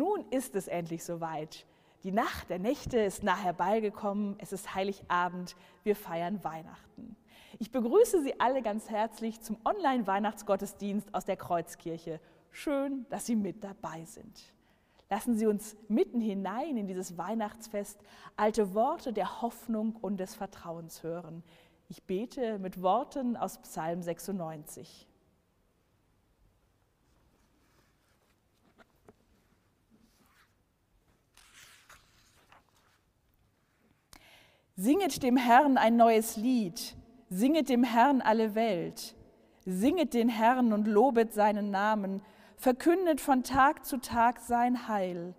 Nun ist es endlich soweit. Die Nacht der Nächte ist nah herbeigekommen. Es ist Heiligabend. Wir feiern Weihnachten. Ich begrüße Sie alle ganz herzlich zum Online-Weihnachtsgottesdienst aus der Kreuzkirche. Schön, dass Sie mit dabei sind. Lassen Sie uns mitten hinein in dieses Weihnachtsfest alte Worte der Hoffnung und des Vertrauens hören. Ich bete mit Worten aus Psalm 96. Singet dem Herrn ein neues Lied, singet dem Herrn alle Welt, singet den Herrn und lobet seinen Namen, verkündet von Tag zu Tag sein Heil,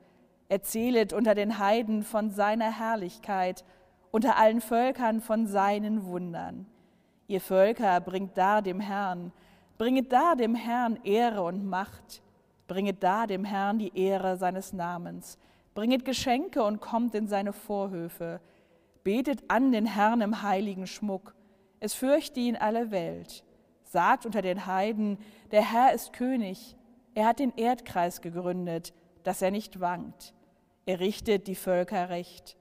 erzählet unter den Heiden von seiner Herrlichkeit, unter allen Völkern von seinen Wundern. Ihr Völker bringt dar dem Herrn, bringet dar dem Herrn Ehre und Macht, bringet dar dem Herrn die Ehre seines Namens, bringet Geschenke und kommt in seine Vorhöfe, Betet an den Herrn im heiligen Schmuck. Es fürchte ihn alle Welt. Sagt unter den Heiden, der Herr ist König. Er hat den Erdkreis gegründet, dass er nicht wankt. Er richtet die Völker recht.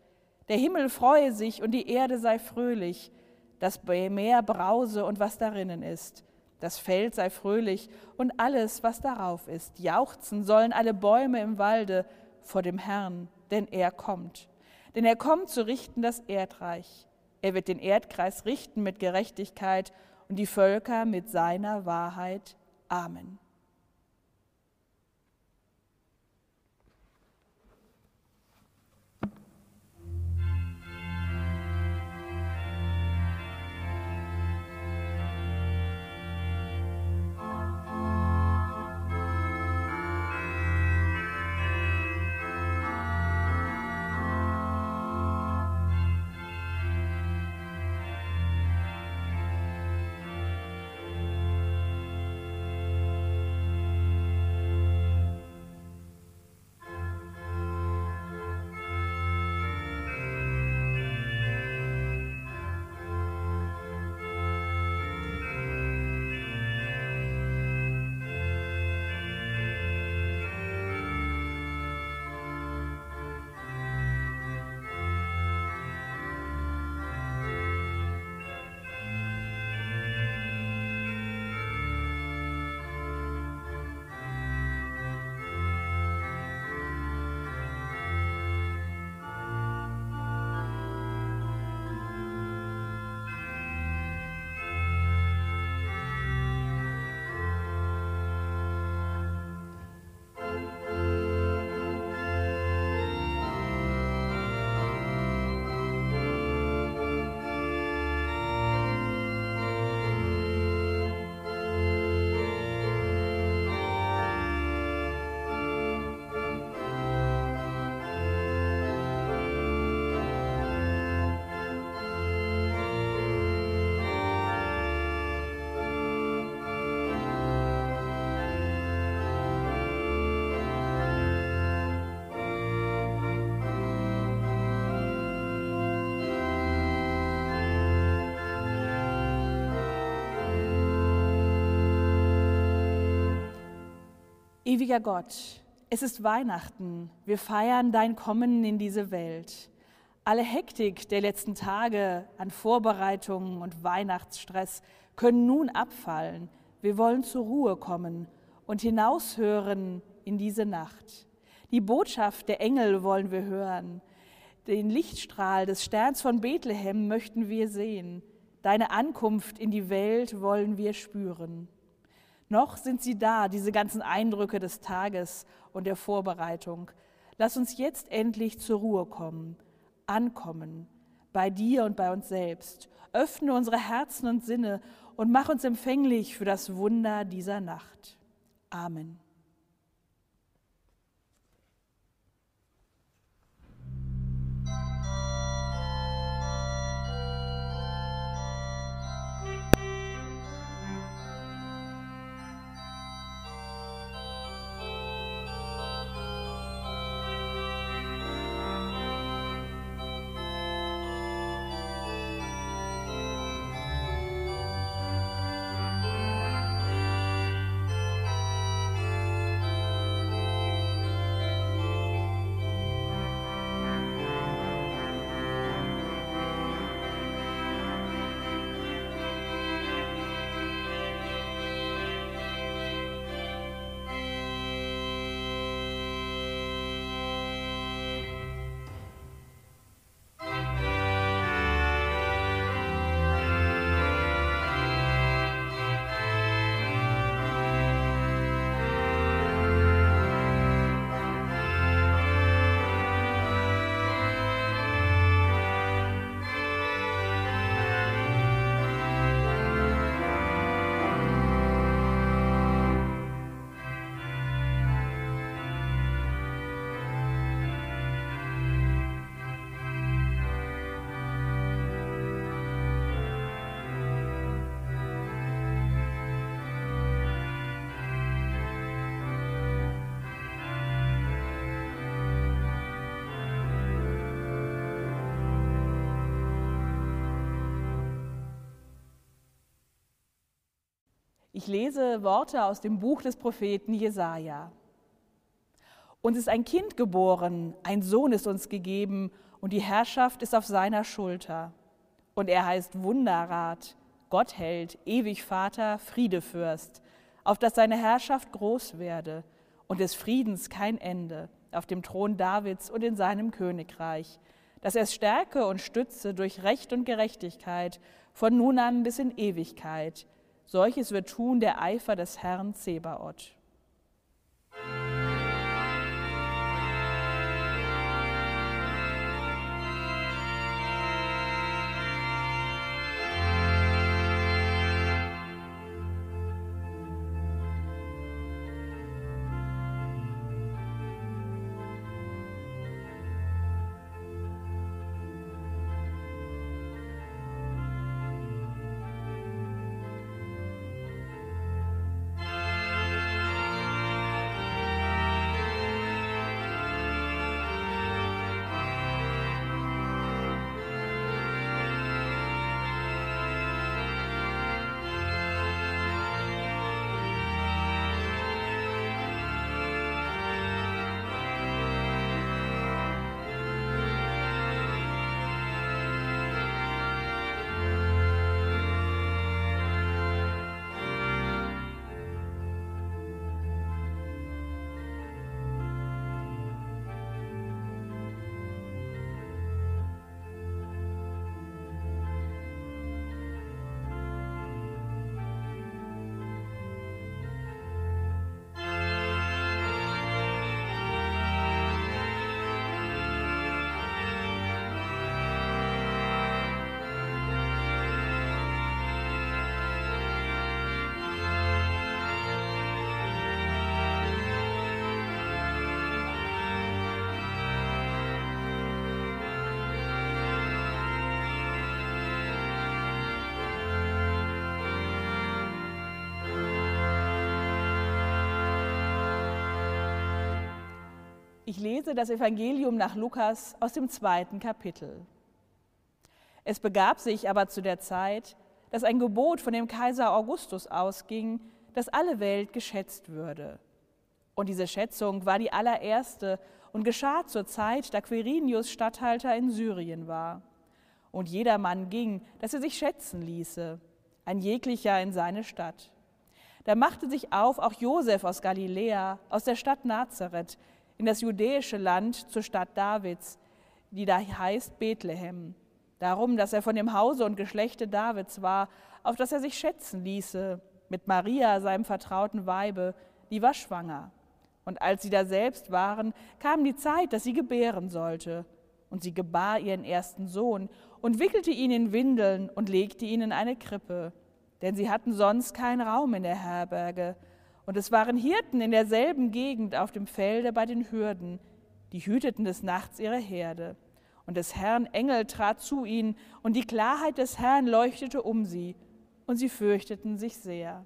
Der Himmel freue sich und die Erde sei fröhlich. Das Meer brause und was darinnen ist. Das Feld sei fröhlich und alles, was darauf ist. Jauchzen sollen alle Bäume im Walde vor dem Herrn, denn er kommt. Denn er kommt zu richten das Erdreich. Er wird den Erdkreis richten mit Gerechtigkeit und die Völker mit seiner Wahrheit. Amen. Ewiger Gott, es ist Weihnachten. Wir feiern dein Kommen in diese Welt. Alle Hektik der letzten Tage an Vorbereitungen und Weihnachtsstress können nun abfallen. Wir wollen zur Ruhe kommen und hinaushören in diese Nacht. Die Botschaft der Engel wollen wir hören. Den Lichtstrahl des Sterns von Bethlehem möchten wir sehen. Deine Ankunft in die Welt wollen wir spüren. Noch sind sie da, diese ganzen Eindrücke des Tages und der Vorbereitung. Lass uns jetzt endlich zur Ruhe kommen, ankommen, bei dir und bei uns selbst. Öffne unsere Herzen und Sinne und mach uns empfänglich für das Wunder dieser Nacht. Amen. Lese Worte aus dem Buch des Propheten Jesaja. Uns ist ein Kind geboren, ein Sohn ist uns gegeben und die Herrschaft ist auf seiner Schulter. Und er heißt Wunderrat, Gottheld, ewig Vater, Friedefürst, auf dass seine Herrschaft groß werde und des Friedens kein Ende auf dem Thron Davids und in seinem Königreich, dass er es stärke und stütze durch Recht und Gerechtigkeit von nun an bis in Ewigkeit. Solches wird tun der Eifer des Herrn Zebaoth. Ich lese das Evangelium nach Lukas aus dem zweiten Kapitel. Es begab sich aber zu der Zeit, dass ein Gebot von dem Kaiser Augustus ausging, dass alle Welt geschätzt würde. Und diese Schätzung war die allererste und geschah zur Zeit, da Quirinius Statthalter in Syrien war. Und jedermann ging, dass er sich schätzen ließe, ein jeglicher in seine Stadt. Da machte sich auf auch Josef aus Galiläa, aus der Stadt Nazareth, in das judäische Land zur Stadt Davids, die da heißt Bethlehem. Darum, dass er von dem Hause und Geschlechte Davids war, auf das er sich schätzen ließe, mit Maria, seinem vertrauten Weibe, die war schwanger. Und als sie da selbst waren, kam die Zeit, dass sie gebären sollte. Und sie gebar ihren ersten Sohn und wickelte ihn in Windeln und legte ihn in eine Krippe, denn sie hatten sonst keinen Raum in der Herberge. Und es waren Hirten in derselben Gegend auf dem Felde bei den Hürden, die hüteten des Nachts ihre Herde. Und des Herrn Engel trat zu ihnen, und die Klarheit des Herrn leuchtete um sie, und sie fürchteten sich sehr.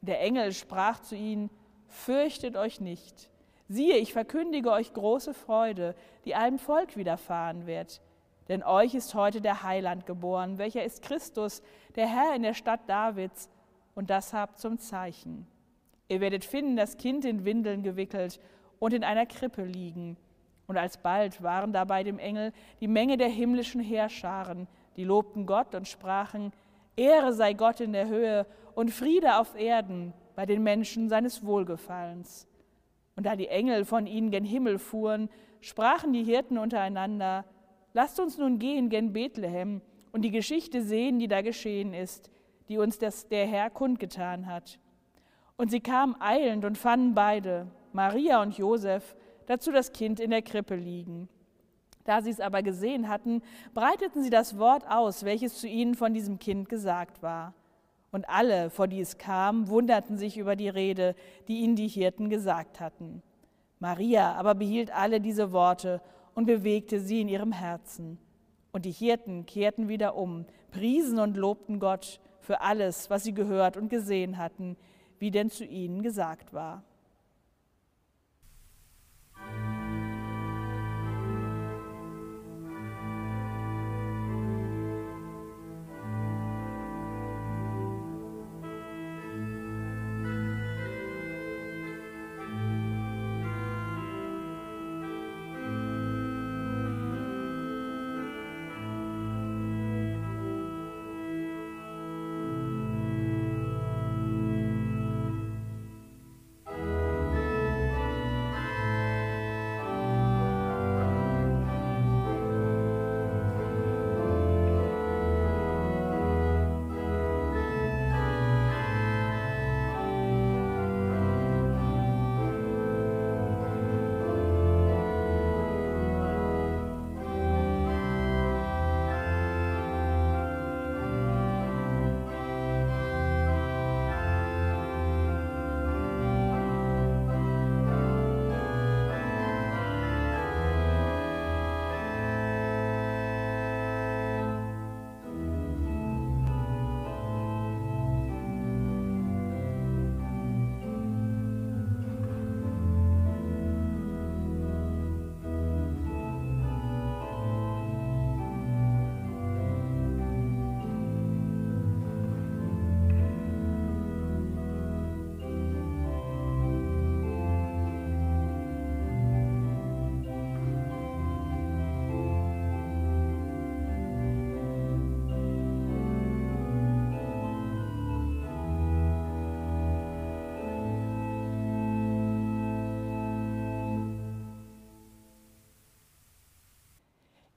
Der Engel sprach zu ihnen, Fürchtet euch nicht. Siehe, ich verkündige euch große Freude, die allem Volk widerfahren wird. Denn euch ist heute der Heiland geboren, welcher ist Christus, der Herr in der Stadt Davids, und das habt zum Zeichen. Ihr werdet finden, das Kind in Windeln gewickelt und in einer Krippe liegen. Und alsbald waren da bei dem Engel die Menge der himmlischen Heerscharen, die lobten Gott und sprachen, Ehre sei Gott in der Höhe und Friede auf Erden bei den Menschen seines Wohlgefallens. Und da die Engel von ihnen gen Himmel fuhren, sprachen die Hirten untereinander, Lasst uns nun gehen gen Bethlehem und die Geschichte sehen, die da geschehen ist, die uns das, der Herr kundgetan hat. Und sie kamen eilend und fanden beide, Maria und Josef, dazu das Kind in der Krippe liegen. Da sie es aber gesehen hatten, breiteten sie das Wort aus, welches zu ihnen von diesem Kind gesagt war. Und alle, vor die es kam, wunderten sich über die Rede, die ihnen die Hirten gesagt hatten. Maria aber behielt alle diese Worte und bewegte sie in ihrem Herzen. Und die Hirten kehrten wieder um, priesen und lobten Gott für alles, was sie gehört und gesehen hatten, wie denn zu ihnen gesagt war.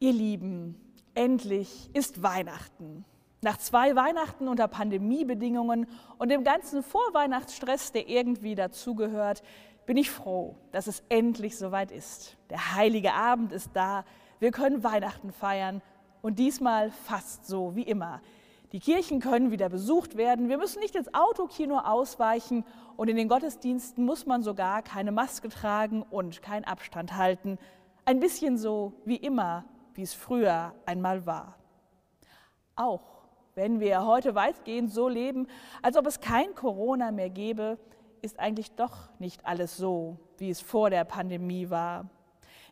Ihr Lieben, endlich ist Weihnachten. Nach zwei Weihnachten unter Pandemiebedingungen und dem ganzen Vorweihnachtsstress, der irgendwie dazugehört, bin ich froh, dass es endlich soweit ist. Der heilige Abend ist da, wir können Weihnachten feiern und diesmal fast so wie immer. Die Kirchen können wieder besucht werden, wir müssen nicht ins Autokino ausweichen und in den Gottesdiensten muss man sogar keine Maske tragen und keinen Abstand halten. Ein bisschen so wie immer wie es früher einmal war. Auch wenn wir heute weitgehend so leben, als ob es kein Corona mehr gäbe, ist eigentlich doch nicht alles so, wie es vor der Pandemie war.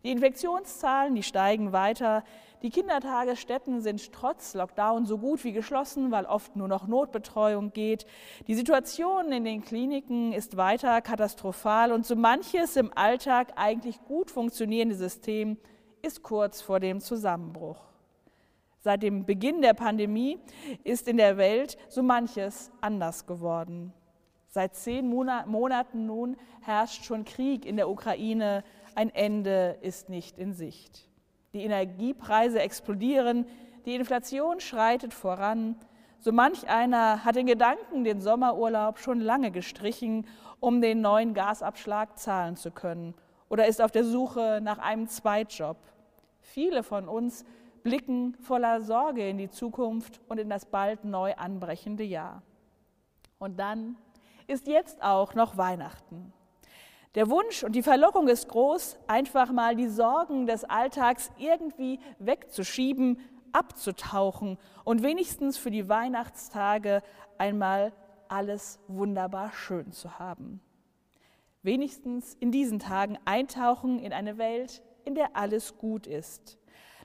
Die Infektionszahlen, die steigen weiter. Die Kindertagesstätten sind trotz Lockdown so gut wie geschlossen, weil oft nur noch Notbetreuung geht. Die Situation in den Kliniken ist weiter katastrophal und so manches im Alltag eigentlich gut funktionierende System ist kurz vor dem Zusammenbruch. Seit dem Beginn der Pandemie ist in der Welt so manches anders geworden. Seit zehn Monaten nun herrscht schon Krieg in der Ukraine. Ein Ende ist nicht in Sicht. Die Energiepreise explodieren, die Inflation schreitet voran. So manch einer hat den Gedanken den Sommerurlaub schon lange gestrichen, um den neuen Gasabschlag zahlen zu können, oder ist auf der Suche nach einem Zweitjob. Viele von uns blicken voller Sorge in die Zukunft und in das bald neu anbrechende Jahr. Und dann ist jetzt auch noch Weihnachten. Der Wunsch und die Verlockung ist groß, einfach mal die Sorgen des Alltags irgendwie wegzuschieben, abzutauchen und wenigstens für die Weihnachtstage einmal alles wunderbar schön zu haben. Wenigstens in diesen Tagen eintauchen in eine Welt, in der alles gut ist.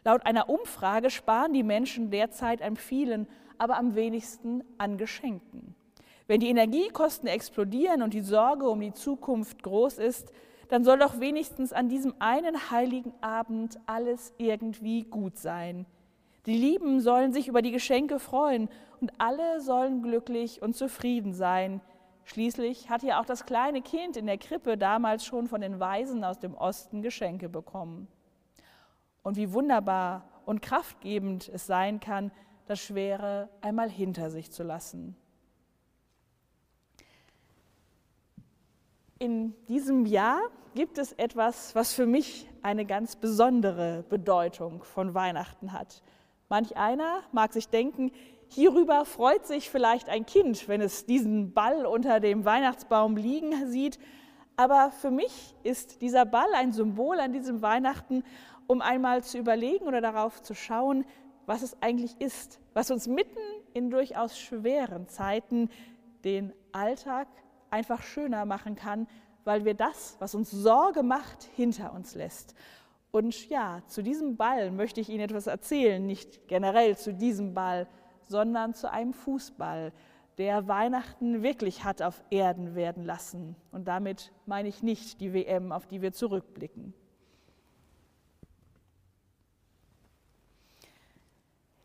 Laut einer Umfrage sparen die Menschen derzeit am vielen, aber am wenigsten an Geschenken. Wenn die Energiekosten explodieren und die Sorge um die Zukunft groß ist, dann soll doch wenigstens an diesem einen heiligen Abend alles irgendwie gut sein. Die Lieben sollen sich über die Geschenke freuen und alle sollen glücklich und zufrieden sein. Schließlich hat ja auch das kleine Kind in der Krippe damals schon von den Weisen aus dem Osten Geschenke bekommen. Und wie wunderbar und kraftgebend es sein kann, das Schwere einmal hinter sich zu lassen. In diesem Jahr gibt es etwas, was für mich eine ganz besondere Bedeutung von Weihnachten hat. Manch einer mag sich denken, Hierüber freut sich vielleicht ein Kind, wenn es diesen Ball unter dem Weihnachtsbaum liegen sieht. Aber für mich ist dieser Ball ein Symbol an diesem Weihnachten, um einmal zu überlegen oder darauf zu schauen, was es eigentlich ist, was uns mitten in durchaus schweren Zeiten den Alltag einfach schöner machen kann, weil wir das, was uns Sorge macht, hinter uns lässt. Und ja, zu diesem Ball möchte ich Ihnen etwas erzählen, nicht generell zu diesem Ball, sondern zu einem Fußball, der Weihnachten wirklich hat auf Erden werden lassen. Und damit meine ich nicht die WM, auf die wir zurückblicken.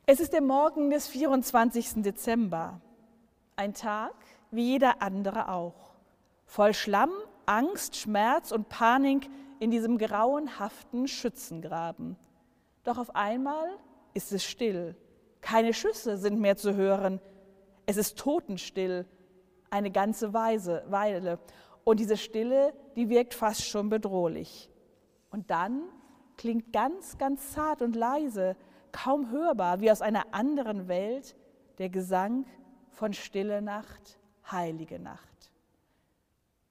Es ist der Morgen des 24. Dezember, ein Tag wie jeder andere auch, voll Schlamm, Angst, Schmerz und Panik in diesem grauenhaften Schützengraben. Doch auf einmal ist es still keine Schüsse sind mehr zu hören. Es ist totenstill, eine ganze Weile. Und diese Stille, die wirkt fast schon bedrohlich. Und dann klingt ganz, ganz zart und leise, kaum hörbar, wie aus einer anderen Welt, der Gesang von Stille Nacht, heilige Nacht.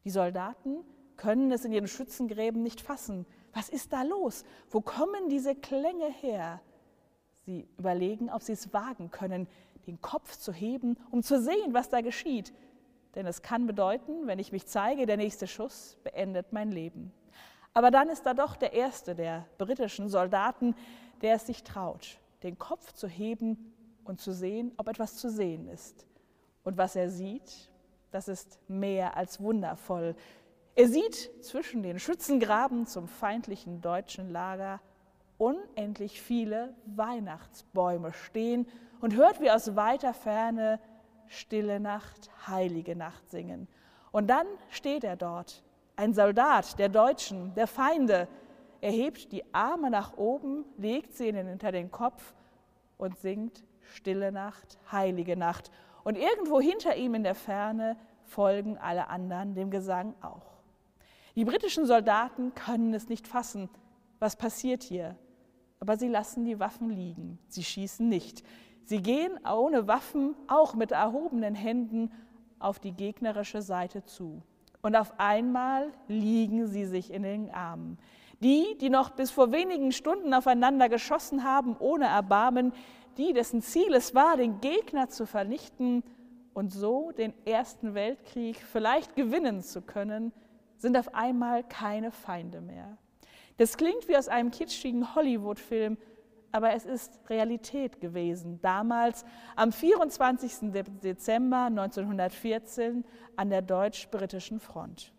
Die Soldaten können es in ihren Schützengräben nicht fassen. Was ist da los? Wo kommen diese Klänge her? Sie überlegen, ob sie es wagen können, den Kopf zu heben, um zu sehen, was da geschieht. Denn es kann bedeuten, wenn ich mich zeige, der nächste Schuss beendet mein Leben. Aber dann ist da doch der erste der britischen Soldaten, der es sich traut, den Kopf zu heben und zu sehen, ob etwas zu sehen ist. Und was er sieht, das ist mehr als wundervoll. Er sieht zwischen den Schützengraben zum feindlichen deutschen Lager unendlich viele Weihnachtsbäume stehen und hört, wie aus weiter Ferne Stille Nacht, heilige Nacht singen. Und dann steht er dort, ein Soldat der Deutschen, der Feinde. Er hebt die Arme nach oben, legt sie ihnen hinter den Kopf und singt Stille Nacht, heilige Nacht. Und irgendwo hinter ihm in der Ferne folgen alle anderen dem Gesang auch. Die britischen Soldaten können es nicht fassen, was passiert hier. Aber sie lassen die Waffen liegen. Sie schießen nicht. Sie gehen ohne Waffen, auch mit erhobenen Händen, auf die gegnerische Seite zu. Und auf einmal liegen sie sich in den Armen. Die, die noch bis vor wenigen Stunden aufeinander geschossen haben, ohne Erbarmen, die, dessen Ziel es war, den Gegner zu vernichten und so den Ersten Weltkrieg vielleicht gewinnen zu können, sind auf einmal keine Feinde mehr. Das klingt wie aus einem kitschigen Hollywood-Film, aber es ist Realität gewesen. Damals am 24. Dezember 1914 an der deutsch-britischen Front.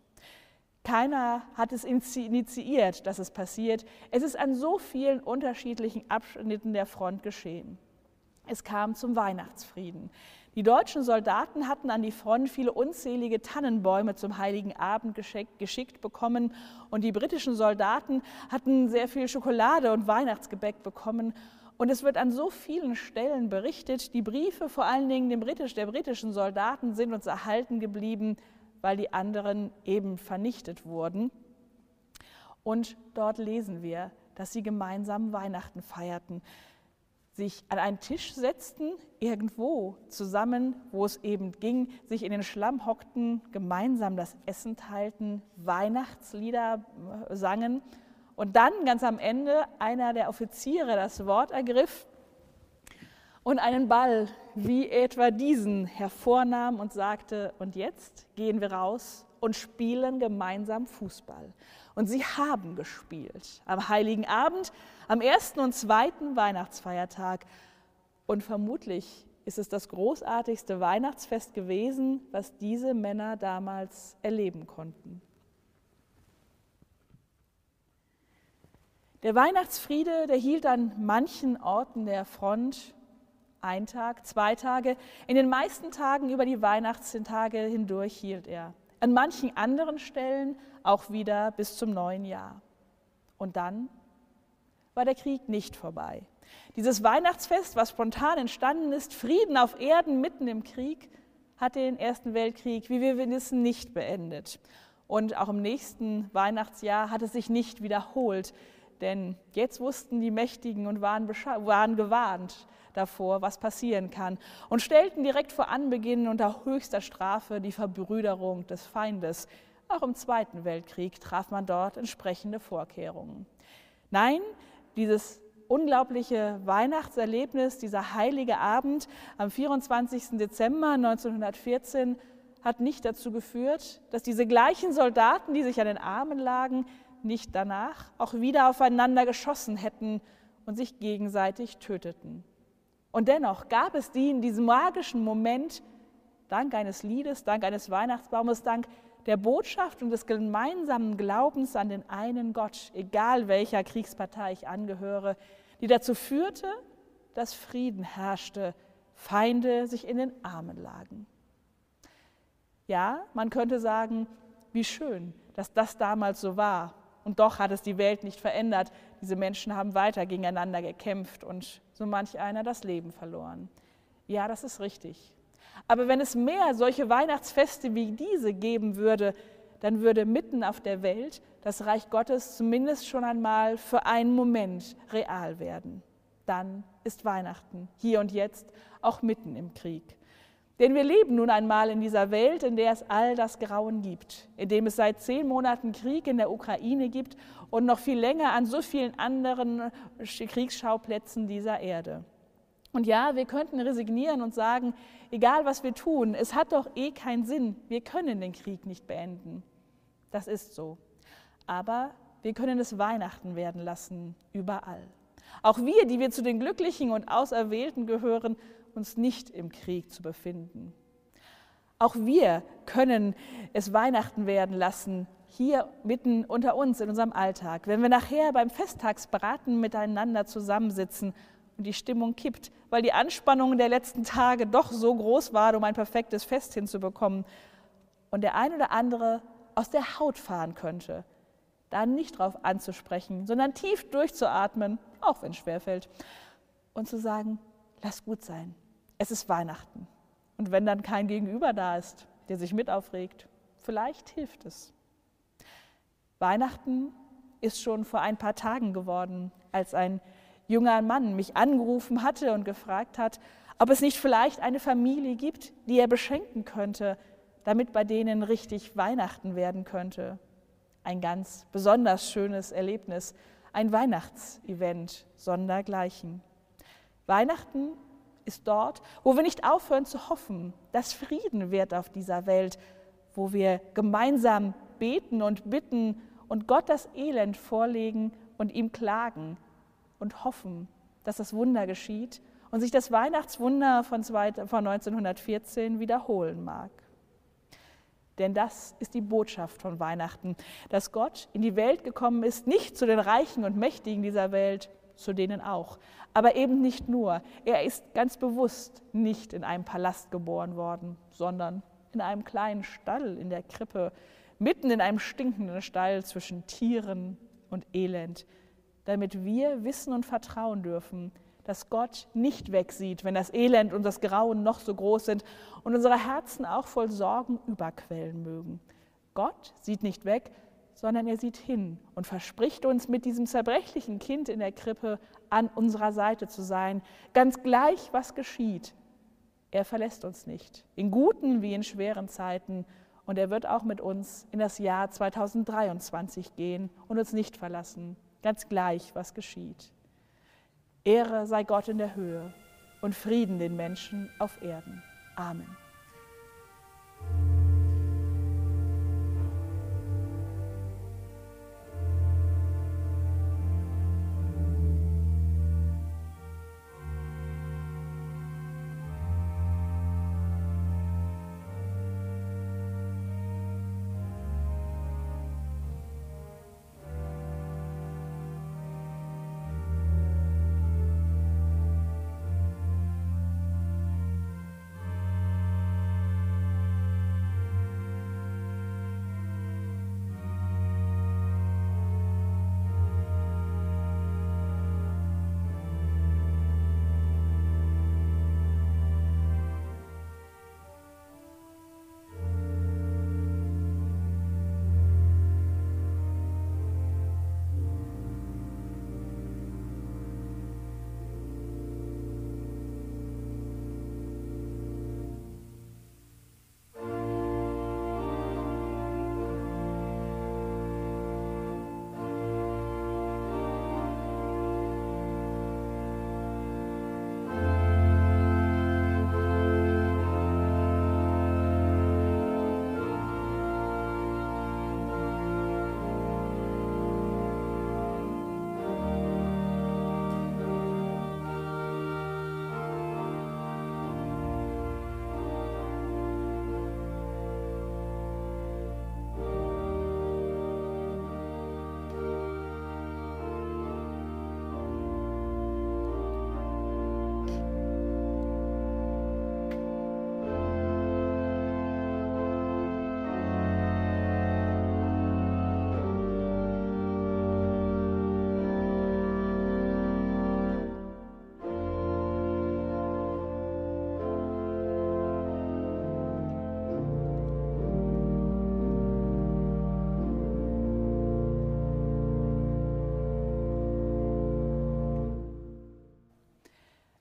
Keiner hat es initiiert, dass es passiert. Es ist an so vielen unterschiedlichen Abschnitten der Front geschehen. Es kam zum Weihnachtsfrieden. Die deutschen Soldaten hatten an die Front viele unzählige Tannenbäume zum Heiligen Abend geschickt, bekommen und die britischen Soldaten hatten sehr viel Schokolade und Weihnachtsgebäck bekommen. Und es wird an so vielen Stellen berichtet, die Briefe vor allen Dingen Britisch, der britischen Soldaten sind uns erhalten geblieben, weil die anderen eben vernichtet wurden. Und dort lesen wir, dass sie gemeinsam Weihnachten feierten sich an einen Tisch setzten, irgendwo zusammen, wo es eben ging, sich in den Schlamm hockten, gemeinsam das Essen teilten, Weihnachtslieder äh, sangen und dann ganz am Ende einer der Offiziere das Wort ergriff und einen Ball wie etwa diesen hervornahm und sagte, und jetzt gehen wir raus und spielen gemeinsam Fußball. Und sie haben gespielt am heiligen Abend, am ersten und zweiten Weihnachtsfeiertag. Und vermutlich ist es das großartigste Weihnachtsfest gewesen, was diese Männer damals erleben konnten. Der Weihnachtsfriede, der hielt an manchen Orten der Front ein Tag, zwei Tage. In den meisten Tagen über die Weihnachtstage hindurch hielt er. An manchen anderen Stellen auch wieder bis zum neuen Jahr. Und dann war der Krieg nicht vorbei. Dieses Weihnachtsfest, was spontan entstanden ist, Frieden auf Erden mitten im Krieg, hat den Ersten Weltkrieg, wie wir wissen, nicht beendet. Und auch im nächsten Weihnachtsjahr hat es sich nicht wiederholt, denn jetzt wussten die Mächtigen und waren, waren gewarnt davor, was passieren kann und stellten direkt vor Anbeginn unter höchster Strafe die Verbrüderung des Feindes auch im Zweiten Weltkrieg traf man dort entsprechende Vorkehrungen. Nein, dieses unglaubliche Weihnachtserlebnis, dieser heilige Abend am 24. Dezember 1914 hat nicht dazu geführt, dass diese gleichen Soldaten, die sich an den Armen lagen, nicht danach auch wieder aufeinander geschossen hätten und sich gegenseitig töteten. Und dennoch gab es die in diesem magischen Moment, dank eines Liedes, dank eines Weihnachtsbaumes, dank der Botschaft und des gemeinsamen Glaubens an den einen Gott, egal welcher Kriegspartei ich angehöre, die dazu führte, dass Frieden herrschte, Feinde sich in den Armen lagen. Ja, man könnte sagen, wie schön, dass das damals so war. Und doch hat es die Welt nicht verändert. Diese Menschen haben weiter gegeneinander gekämpft und so manch einer das Leben verloren. Ja, das ist richtig. Aber wenn es mehr solche Weihnachtsfeste wie diese geben würde, dann würde mitten auf der Welt das Reich Gottes zumindest schon einmal für einen Moment real werden. Dann ist Weihnachten, hier und jetzt, auch mitten im Krieg. Denn wir leben nun einmal in dieser Welt, in der es all das Grauen gibt, in dem es seit zehn Monaten Krieg in der Ukraine gibt und noch viel länger an so vielen anderen Kriegsschauplätzen dieser Erde. Und ja, wir könnten resignieren und sagen, egal was wir tun, es hat doch eh keinen Sinn, wir können den Krieg nicht beenden. Das ist so. Aber wir können es Weihnachten werden lassen, überall. Auch wir, die wir zu den Glücklichen und Auserwählten gehören, uns nicht im Krieg zu befinden. Auch wir können es Weihnachten werden lassen, hier mitten unter uns in unserem Alltag. Wenn wir nachher beim Festtagsbraten miteinander zusammensitzen und die Stimmung kippt, weil die Anspannung der letzten Tage doch so groß war, um ein perfektes Fest hinzubekommen und der ein oder andere aus der Haut fahren könnte, da nicht drauf anzusprechen, sondern tief durchzuatmen, auch wenn es schwerfällt, und zu sagen, lass gut sein, es ist Weihnachten. Und wenn dann kein Gegenüber da ist, der sich mit aufregt, vielleicht hilft es. Weihnachten ist schon vor ein paar Tagen geworden, als ein junger Mann mich angerufen hatte und gefragt hat, ob es nicht vielleicht eine Familie gibt, die er beschenken könnte, damit bei denen richtig Weihnachten werden könnte. Ein ganz besonders schönes Erlebnis, ein Weihnachtsevent sondergleichen. Weihnachten ist dort, wo wir nicht aufhören zu hoffen, dass Frieden wird auf dieser Welt, wo wir gemeinsam beten und bitten und Gott das Elend vorlegen und ihm klagen und hoffen, dass das Wunder geschieht und sich das Weihnachtswunder von 1914 wiederholen mag. Denn das ist die Botschaft von Weihnachten, dass Gott in die Welt gekommen ist, nicht zu den Reichen und Mächtigen dieser Welt, zu denen auch, aber eben nicht nur. Er ist ganz bewusst nicht in einem Palast geboren worden, sondern in einem kleinen Stall in der Krippe, mitten in einem stinkenden Stall zwischen Tieren und Elend, damit wir wissen und vertrauen dürfen, dass Gott nicht wegsieht, wenn das Elend und das Grauen noch so groß sind und unsere Herzen auch voll Sorgen überquellen mögen. Gott sieht nicht weg, sondern er sieht hin und verspricht uns mit diesem zerbrechlichen Kind in der Krippe an unserer Seite zu sein, ganz gleich, was geschieht. Er verlässt uns nicht, in guten wie in schweren Zeiten, und er wird auch mit uns in das Jahr 2023 gehen und uns nicht verlassen, ganz gleich, was geschieht. Ehre sei Gott in der Höhe und Frieden den Menschen auf Erden. Amen.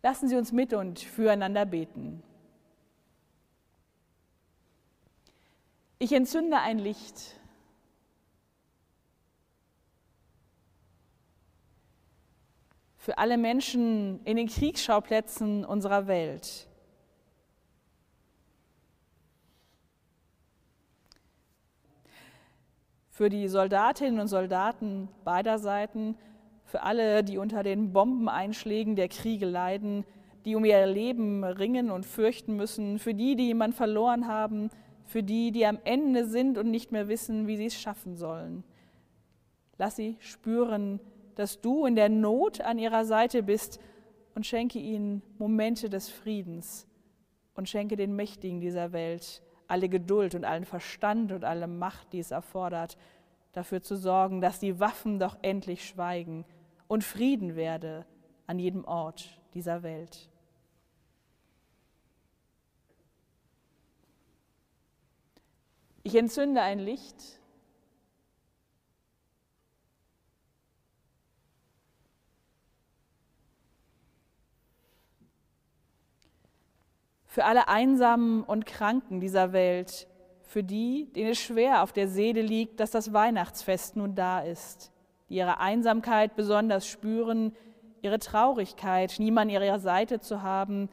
Lassen Sie uns mit und füreinander beten. Ich entzünde ein Licht. Für alle Menschen in den Kriegsschauplätzen unserer Welt. Für die Soldatinnen und Soldaten beider Seiten für alle, die unter den Bombeneinschlägen der Kriege leiden, die um ihr Leben ringen und fürchten müssen, für die, die jemand verloren haben, für die, die am Ende sind und nicht mehr wissen, wie sie es schaffen sollen. Lass sie spüren, dass du in der Not an ihrer Seite bist und schenke ihnen Momente des Friedens und schenke den Mächtigen dieser Welt alle Geduld und allen Verstand und alle Macht, die es erfordert, dafür zu sorgen, dass die Waffen doch endlich schweigen und Frieden werde an jedem Ort dieser Welt. Ich entzünde ein Licht für alle Einsamen und Kranken dieser Welt, für die, denen es schwer auf der Seele liegt, dass das Weihnachtsfest nun da ist, die ihre Einsamkeit besonders spüren, ihre Traurigkeit, niemand an ihrer Seite zu haben,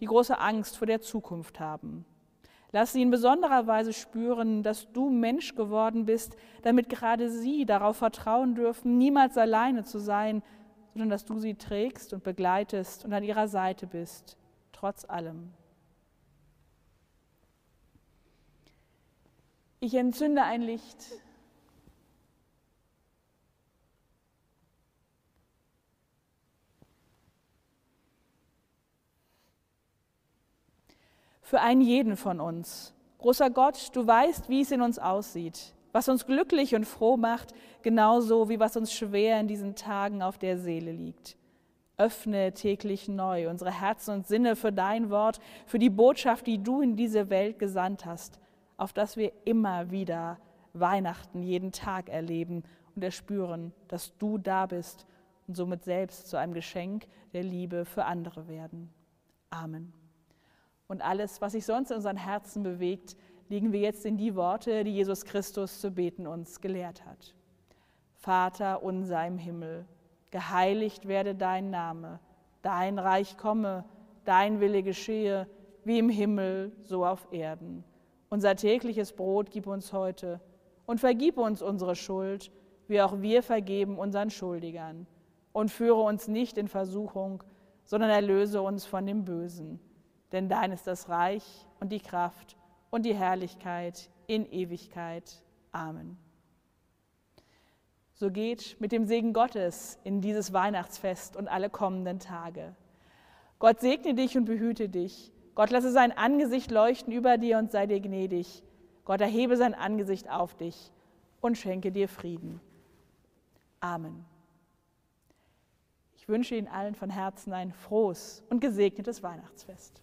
die große Angst vor der Zukunft haben. Lass sie in besonderer Weise spüren, dass du Mensch geworden bist, damit gerade sie darauf vertrauen dürfen, niemals alleine zu sein, sondern dass du sie trägst und begleitest und an ihrer Seite bist, trotz allem. Ich entzünde ein Licht. Für einen jeden von uns. Großer Gott, du weißt, wie es in uns aussieht, was uns glücklich und froh macht, genauso wie was uns schwer in diesen Tagen auf der Seele liegt. Öffne täglich neu unsere Herzen und Sinne für dein Wort, für die Botschaft, die du in diese Welt gesandt hast auf dass wir immer wieder Weihnachten jeden Tag erleben und erspüren, dass du da bist und somit selbst zu einem Geschenk der Liebe für andere werden. Amen. Und alles, was sich sonst in unseren Herzen bewegt, legen wir jetzt in die Worte, die Jesus Christus zu beten uns gelehrt hat. Vater unser im Himmel, geheiligt werde dein Name, dein Reich komme, dein Wille geschehe, wie im Himmel, so auf Erden. Unser tägliches Brot gib uns heute und vergib uns unsere Schuld, wie auch wir vergeben unseren Schuldigern. Und führe uns nicht in Versuchung, sondern erlöse uns von dem Bösen. Denn dein ist das Reich und die Kraft und die Herrlichkeit in Ewigkeit. Amen. So geht mit dem Segen Gottes in dieses Weihnachtsfest und alle kommenden Tage. Gott segne dich und behüte dich. Gott lasse sein Angesicht leuchten über dir und sei dir gnädig. Gott erhebe sein Angesicht auf dich und schenke dir Frieden. Amen. Ich wünsche Ihnen allen von Herzen ein frohes und gesegnetes Weihnachtsfest.